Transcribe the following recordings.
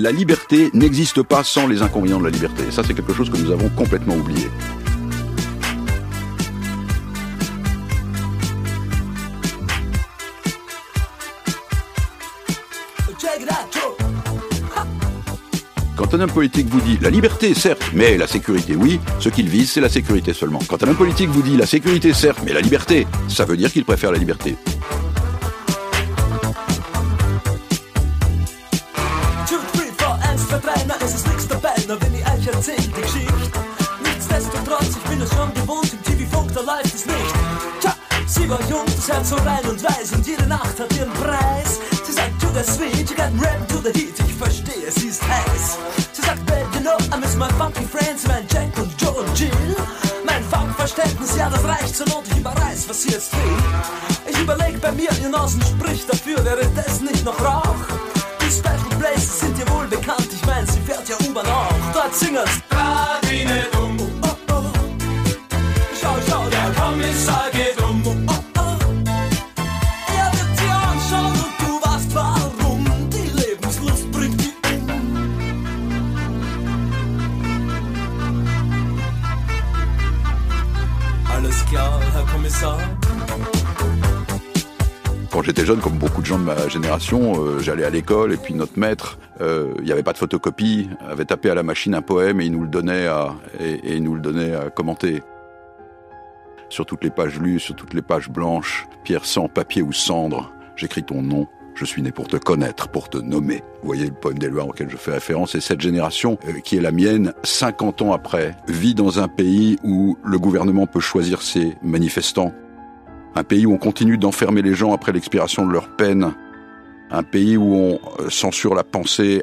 la liberté n'existe pas sans les inconvénients de la liberté. Ça, c'est quelque chose que nous avons complètement oublié. Quand un homme politique vous dit la liberté, certes, mais la sécurité, oui, ce qu'il vise, c'est la sécurité seulement. Quand un homme politique vous dit la sécurité, certes, mais la liberté, ça veut dire qu'il préfère la liberté. The sweet, you got red to the heat, ich verstehe, sie ist heiß. Sie sagt, babe, you know, I miss my funky friends, mein Jack und Joe und Jill. Mein Funkverständnis, ja, das reicht zur Not, ich überreiß, was hier jetzt will. Ich überleg bei mir, ihr Nasen spricht dafür, wäre das nicht noch Rauch? Die Special Places sind dir wohl bekannt, ich mein, sie fährt ja U-Bahn auch. Dort singen's. Radine dumm. Quand j'étais jeune, comme beaucoup de gens de ma génération, euh, j'allais à l'école et puis notre maître, euh, il n'y avait pas de photocopie, avait tapé à la machine un poème et il nous le donnait à, et il nous le donnait à commenter. Sur toutes les pages lues, sur toutes les pages blanches, pierre sans papier ou cendre, j'écris ton nom. Je suis né pour te connaître, pour te nommer. Vous voyez le poème d'Éluard auquel je fais référence. Et cette génération, euh, qui est la mienne, 50 ans après, vit dans un pays où le gouvernement peut choisir ses manifestants, un pays où on continue d'enfermer les gens après l'expiration de leur peine, un pays où on euh, censure la pensée,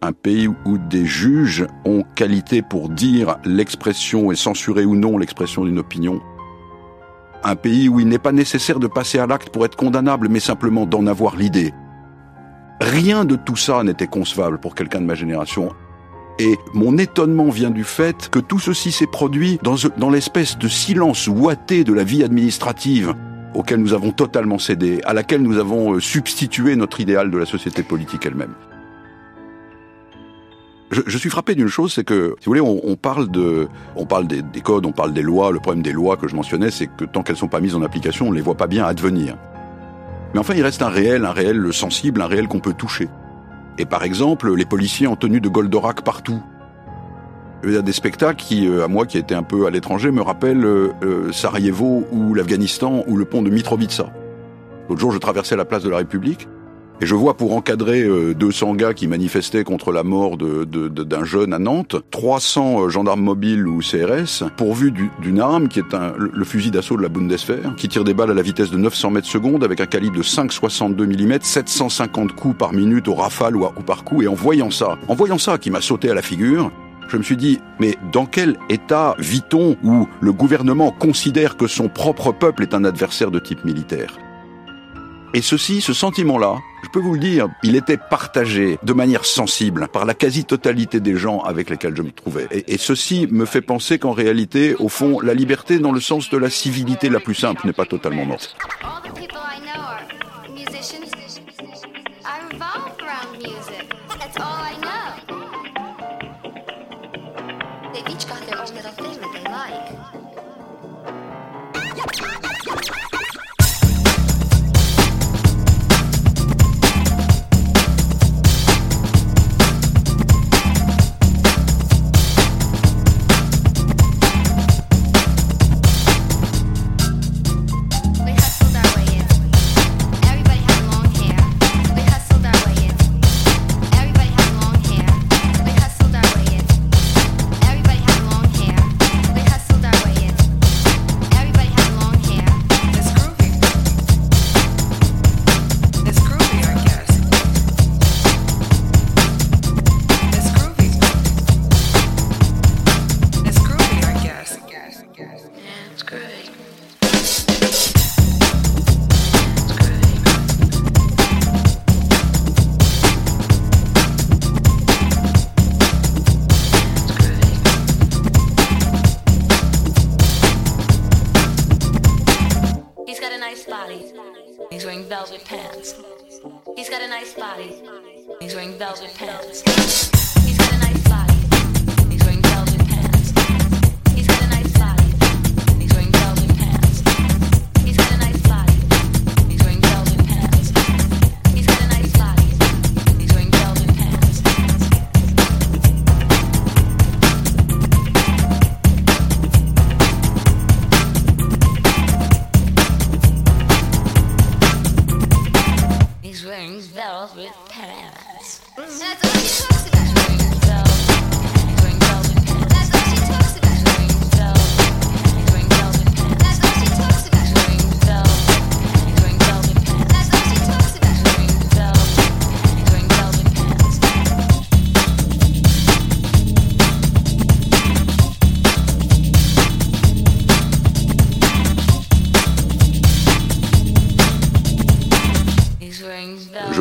un pays où des juges ont qualité pour dire l'expression et censurer ou non l'expression d'une opinion, un pays où il n'est pas nécessaire de passer à l'acte pour être condamnable, mais simplement d'en avoir l'idée. Rien de tout ça n'était concevable pour quelqu'un de ma génération. Et mon étonnement vient du fait que tout ceci s'est produit dans, dans l'espèce de silence ouaté de la vie administrative auquel nous avons totalement cédé, à laquelle nous avons euh, substitué notre idéal de la société politique elle-même. Je, je, suis frappé d'une chose, c'est que, si vous voulez, on, on parle de, on parle des, des, codes, on parle des lois. Le problème des lois que je mentionnais, c'est que tant qu'elles sont pas mises en application, on les voit pas bien advenir. Mais enfin, il reste un réel, un réel sensible, un réel qu'on peut toucher. Et par exemple, les policiers en tenue de Goldorak partout. Il y a des spectacles qui, euh, à moi qui étais un peu à l'étranger, me rappellent euh, euh, Sarajevo ou l'Afghanistan ou le pont de Mitrovica. L'autre jour, je traversais la place de la République et je vois pour encadrer euh, 200 gars qui manifestaient contre la mort d'un jeune à Nantes, 300 euh, gendarmes mobiles ou CRS, pourvus du, d'une arme qui est le fusil d'assaut de la Bundeswehr, qui tire des balles à la vitesse de 900 mètres secondes avec un calibre de 5,62 mm, 750 coups par minute au rafale ou, à, ou par coup. Et en voyant ça, en voyant ça qui m'a sauté à la figure, je me suis dit, mais dans quel état vit-on où le gouvernement considère que son propre peuple est un adversaire de type militaire? Et ceci, ce sentiment-là, je peux vous le dire, il était partagé de manière sensible par la quasi-totalité des gens avec lesquels je me trouvais. Et, ceci me fait penser qu'en réalité, au fond, la liberté dans le sens de la civilité la plus simple n'est pas totalement morte. All the people I know are musicians. I revolve around music. That's all I know. They've each got their own that they like. thousand pounds.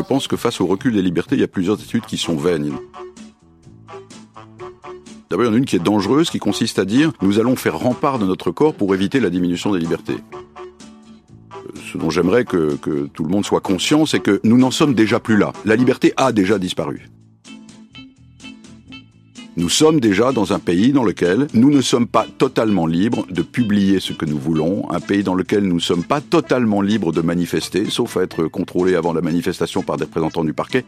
Pense que face au recul des libertés, il y a plusieurs études qui sont vaines. D'abord, il y en a une qui est dangereuse, qui consiste à dire nous allons faire rempart de notre corps pour éviter la diminution des libertés. Ce dont j'aimerais que tout le monde soit conscient, c'est que nous n'en sommes déjà plus là. La liberté a déjà disparu. Nous sommes déjà dans un pays dans lequel nous ne sommes pas totalement libres de publier ce que nous voulons, un pays dans lequel nous ne sommes pas totalement libres de manifester, sauf à être contrôlés avant la manifestation par des représentants du parquet.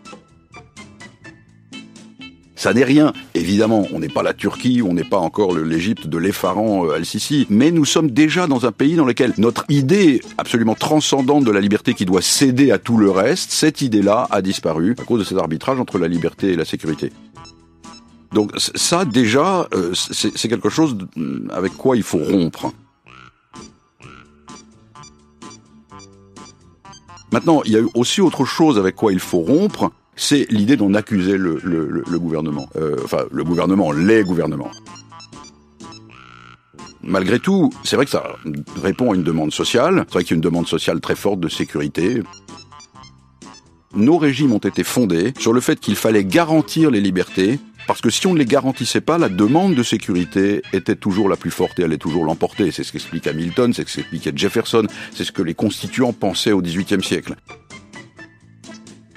Ça n'est rien. Évidemment, on n'est pas la Turquie, on n'est pas encore l'Égypte de l'effarant euh, Al-Sisi, mais nous sommes déjà dans un pays dans lequel notre idée absolument transcendante de la liberté qui doit céder à tout le reste, cette idée-là a disparu à cause de cet arbitrage entre la liberté et la sécurité. Donc ça déjà, euh, c'est quelque chose avec quoi il faut rompre. Maintenant, il y a aussi autre chose avec quoi il faut rompre, c'est l'idée d'en accuser le gouvernement. Euh, enfin, le gouvernement, les gouvernements. Malgré tout, c'est vrai que ça répond à une demande sociale. C'est vrai qu'il y a une demande sociale très forte de sécurité. Nos régimes ont été fondés sur le fait qu'il fallait garantir les libertés, parce que si on ne les garantissait pas, la demande de sécurité était toujours la plus forte et allait toujours l'emporter. C'est ce qu'explique Hamilton, c'est ce qu'expliquait Jefferson, c'est ce que les constituants pensaient au XVIIIe siècle.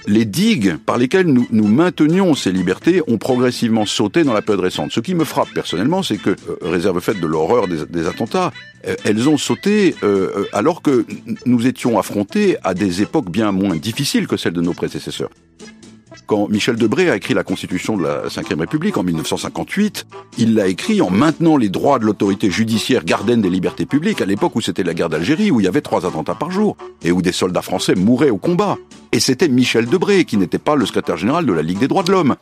Les digues par lesquelles nous, maintenions ces libertés ont progressivement sauté dans la période récente. Ce qui me frappe personnellement, c'est que, euh, réserve faite de l'horreur des, attentats, euh, elles ont sauté euh, alors que nous étions affrontés à des époques bien moins difficiles que celles de nos prédécesseurs. Quand Michel Debré a écrit la Constitution de la Ve République en 1958, il l'a écrit en maintenant les droits de l'autorité judiciaire gardienne des libertés publiques, à l'époque où c'était la guerre d'Algérie, où il y avait trois attentats par jour, et où des soldats français mouraient au combat. Et c'était Michel Debré, qui n'était pas le secrétaire général de la Ligue des droits de l'homme.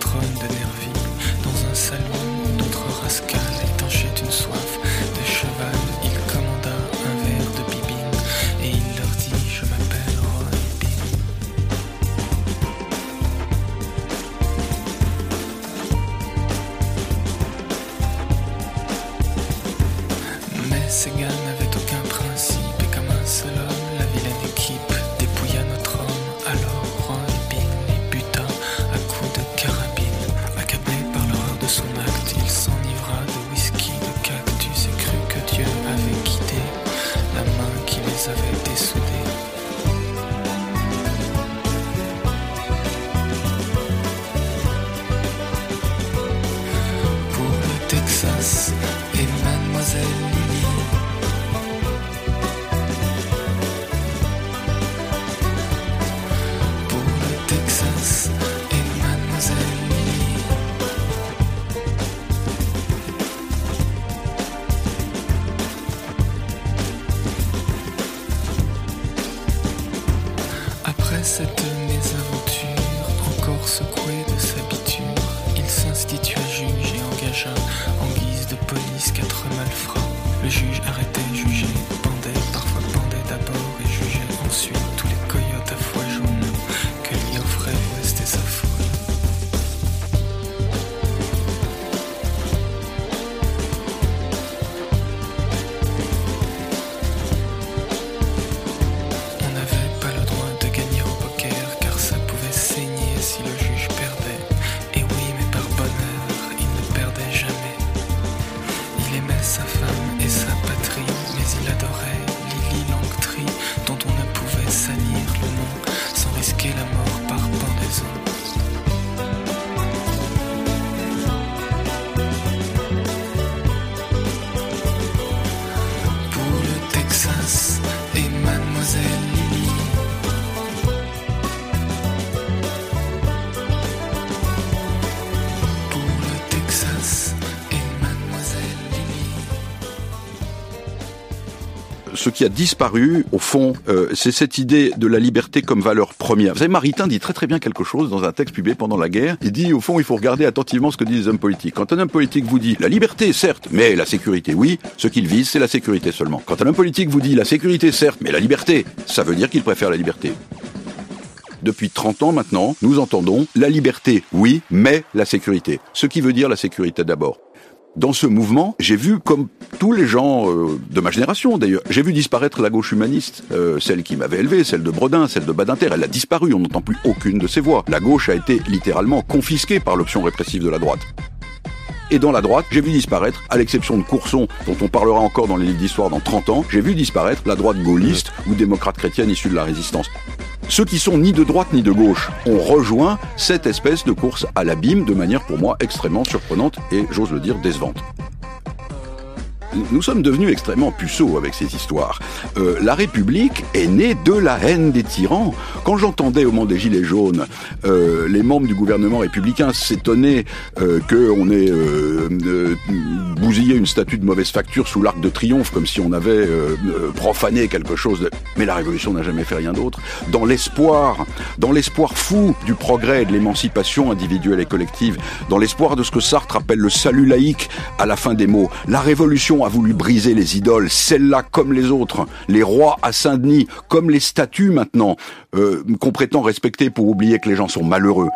Trône de nervis dans un salon d'autres rascals She's. Qui a disparu, au fond, euh, c'est cette idée de la liberté comme valeur première. Vous savez, Maritain dit très très bien quelque chose dans un texte publié pendant la guerre. Il dit, au fond, il faut regarder attentivement ce que disent les hommes politiques. Quand un homme politique vous dit la liberté, certes, mais la sécurité, oui, ce qu'il vise, c'est la sécurité seulement. Quand un homme politique vous dit la sécurité, certes, mais la liberté, ça veut dire qu'il préfère la liberté. Depuis 30 ans maintenant, nous entendons la liberté, oui, mais la sécurité. Ce qui veut dire la sécurité d'abord. Dans ce mouvement, j'ai vu, comme tous les gens euh, de ma génération d'ailleurs, j'ai vu disparaître la gauche humaniste, euh, celle qui m'avait élevé, celle de Brodin, celle de Badinter. Elle a disparu, on n'entend plus aucune de ses voix. La gauche a été littéralement confisquée par l'option répressive de la droite. Et dans la droite, j'ai vu disparaître, à l'exception de Courson, dont on parlera encore dans les livres d'histoire dans 30 ans, j'ai vu disparaître la droite gaulliste ou démocrate chrétienne issue de la résistance. Ceux qui sont ni de droite ni de gauche ont rejoint cette espèce de course à l'abîme de manière pour moi extrêmement surprenante et, j'ose le dire, décevante. Nous sommes devenus extrêmement puceaux avec ces histoires. Euh, la République est née de la haine des tyrans. Quand j'entendais au moment des Gilets jaunes euh, les membres du gouvernement républicain s'étonner euh, qu'on ait bousillé une statue de mauvaise facture sous l'arc de triomphe comme si on avait profané quelque chose de... Mais la Révolution n'a jamais fait rien d'autre. Dans l'espoir, dans l'espoir fou du progrès et de l'émancipation individuelle et collective, dans l'espoir de ce que Sartre appelle le salut laïque à la fin des mots, la Révolution a voulu briser les idoles, celles-là comme les autres, les rois à Saint-Denis, comme les statues maintenant, euh, qu'on prétend respecter pour oublier que les gens sont malheureux.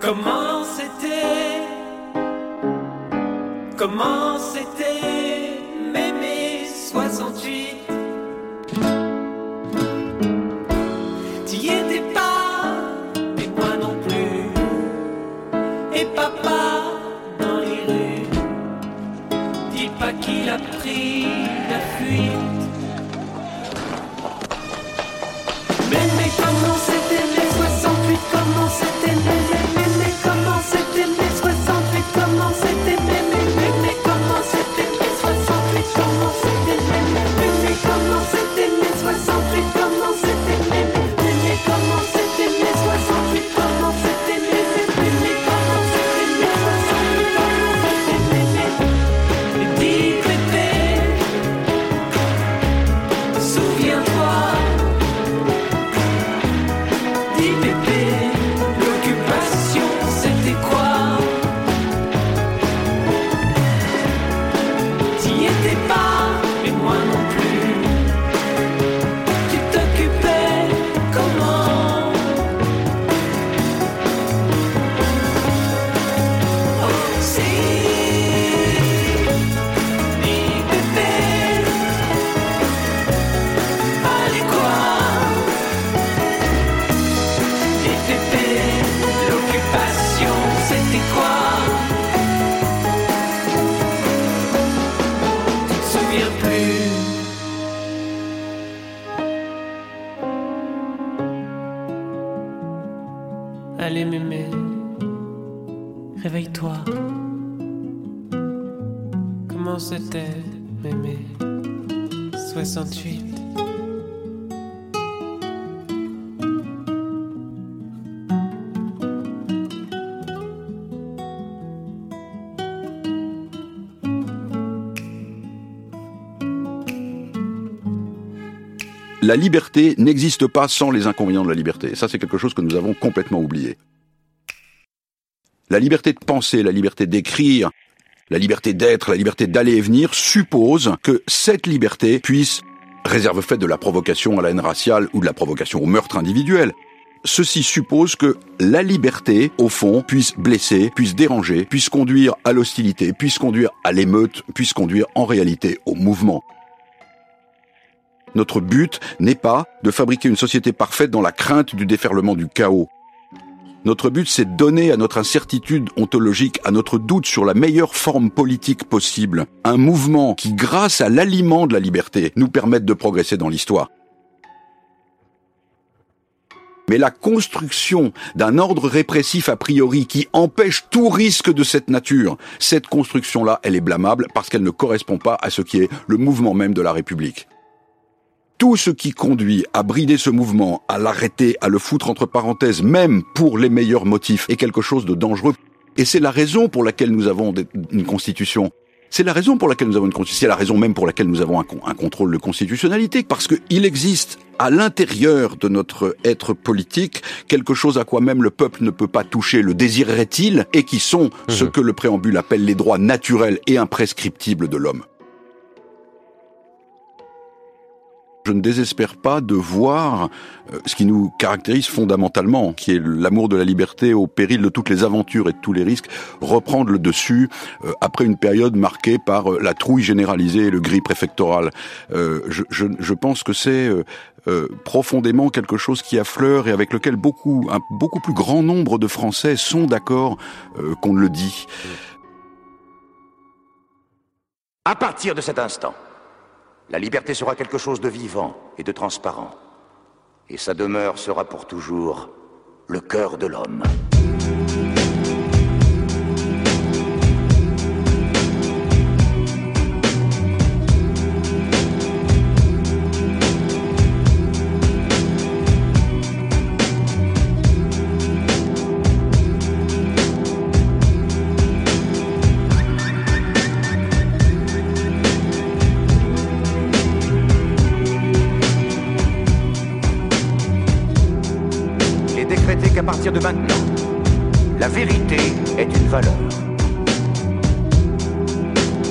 Comment c'était? Comment c'était mémé 68 La liberté n'existe pas sans les inconvénients de la liberté. Ça, c'est quelque chose que nous avons complètement oublié. La liberté de penser, la liberté d'écrire, la liberté d'être, la liberté d'aller et venir suppose que cette liberté puisse, réserve faite de la provocation à la haine raciale ou de la provocation au meurtre individuel, ceci suppose que la liberté, au fond, puisse blesser, puisse déranger, puisse conduire à l'hostilité, puisse conduire à l'émeute, puisse conduire en réalité au mouvement. Notre but n'est pas de fabriquer une société parfaite dans la crainte du déferlement du chaos. Notre but, c'est de donner à notre incertitude ontologique, à notre doute sur la meilleure forme politique possible, un mouvement qui, grâce à l'aliment de la liberté, nous permette de progresser dans l'histoire. Mais la construction d'un ordre répressif a priori qui empêche tout risque de cette nature, cette construction-là, elle est blâmable parce qu'elle ne correspond pas à ce qui est le mouvement même de la République tout ce qui conduit à brider ce mouvement, à l'arrêter, à le foutre entre parenthèses, même pour les meilleurs motifs, est quelque chose de dangereux. Et c'est la raison pour laquelle nous avons une constitution. C'est la raison pour laquelle nous avons une constitution. C'est la raison même pour laquelle nous avons un, con- un contrôle de constitutionnalité. Parce qu'il existe à l'intérieur de notre être politique quelque chose à quoi même le peuple ne peut pas toucher, le désirerait-il, et qui sont ce que le préambule appelle les droits naturels et imprescriptibles de l'homme. Je ne désespère pas de voir euh, ce qui nous caractérise fondamentalement, qui est l'amour de la liberté au péril de toutes les aventures et de tous les risques, reprendre le dessus euh, après une période marquée par euh, la trouille généralisée et le gris préfectoral. Je, pense que c'est profondément quelque chose qui affleure et avec lequel beaucoup, un beaucoup plus grand nombre de Français sont d'accord qu'on le dit. À partir de cet instant, la liberté sera quelque chose de vivant et de transparent. Et sa demeure sera pour toujours le cœur de l'homme.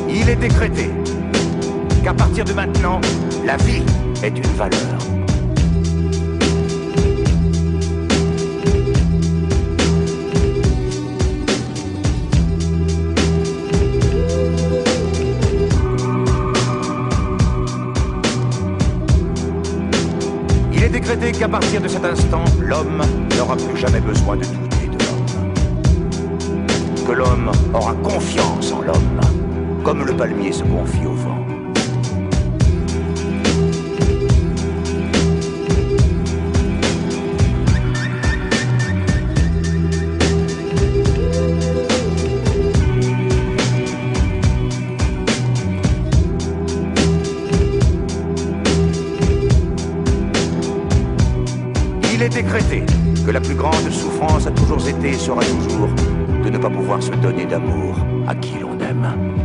Il est décrété qu'à partir de maintenant, la vie est une valeur. Il est décrété qu'à partir de cet instant, l'homme n'aura plus jamais besoin de douter Que l'homme aura confiance en l'homme, comme le palmier se confie au vent. Été sera toujours de ne pas pouvoir se donner d'amour à qui l'on aime.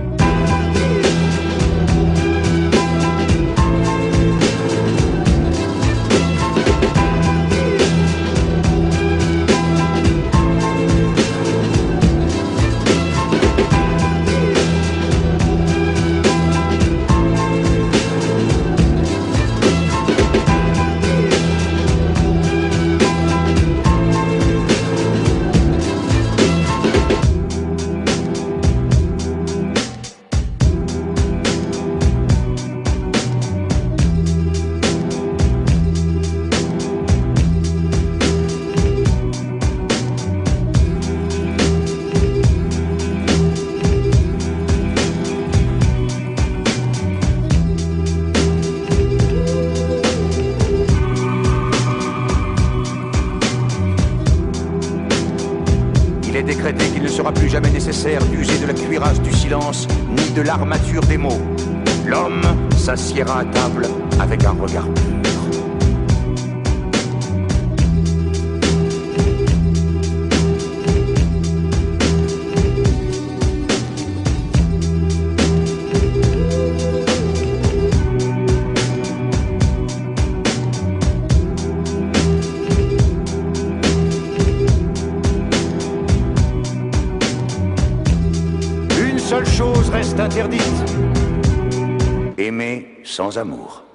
Nécessaire d'user de la cuirasse du silence ni de l'armature des mots. L'homme s'assiera à table avec un regard. Sans amour.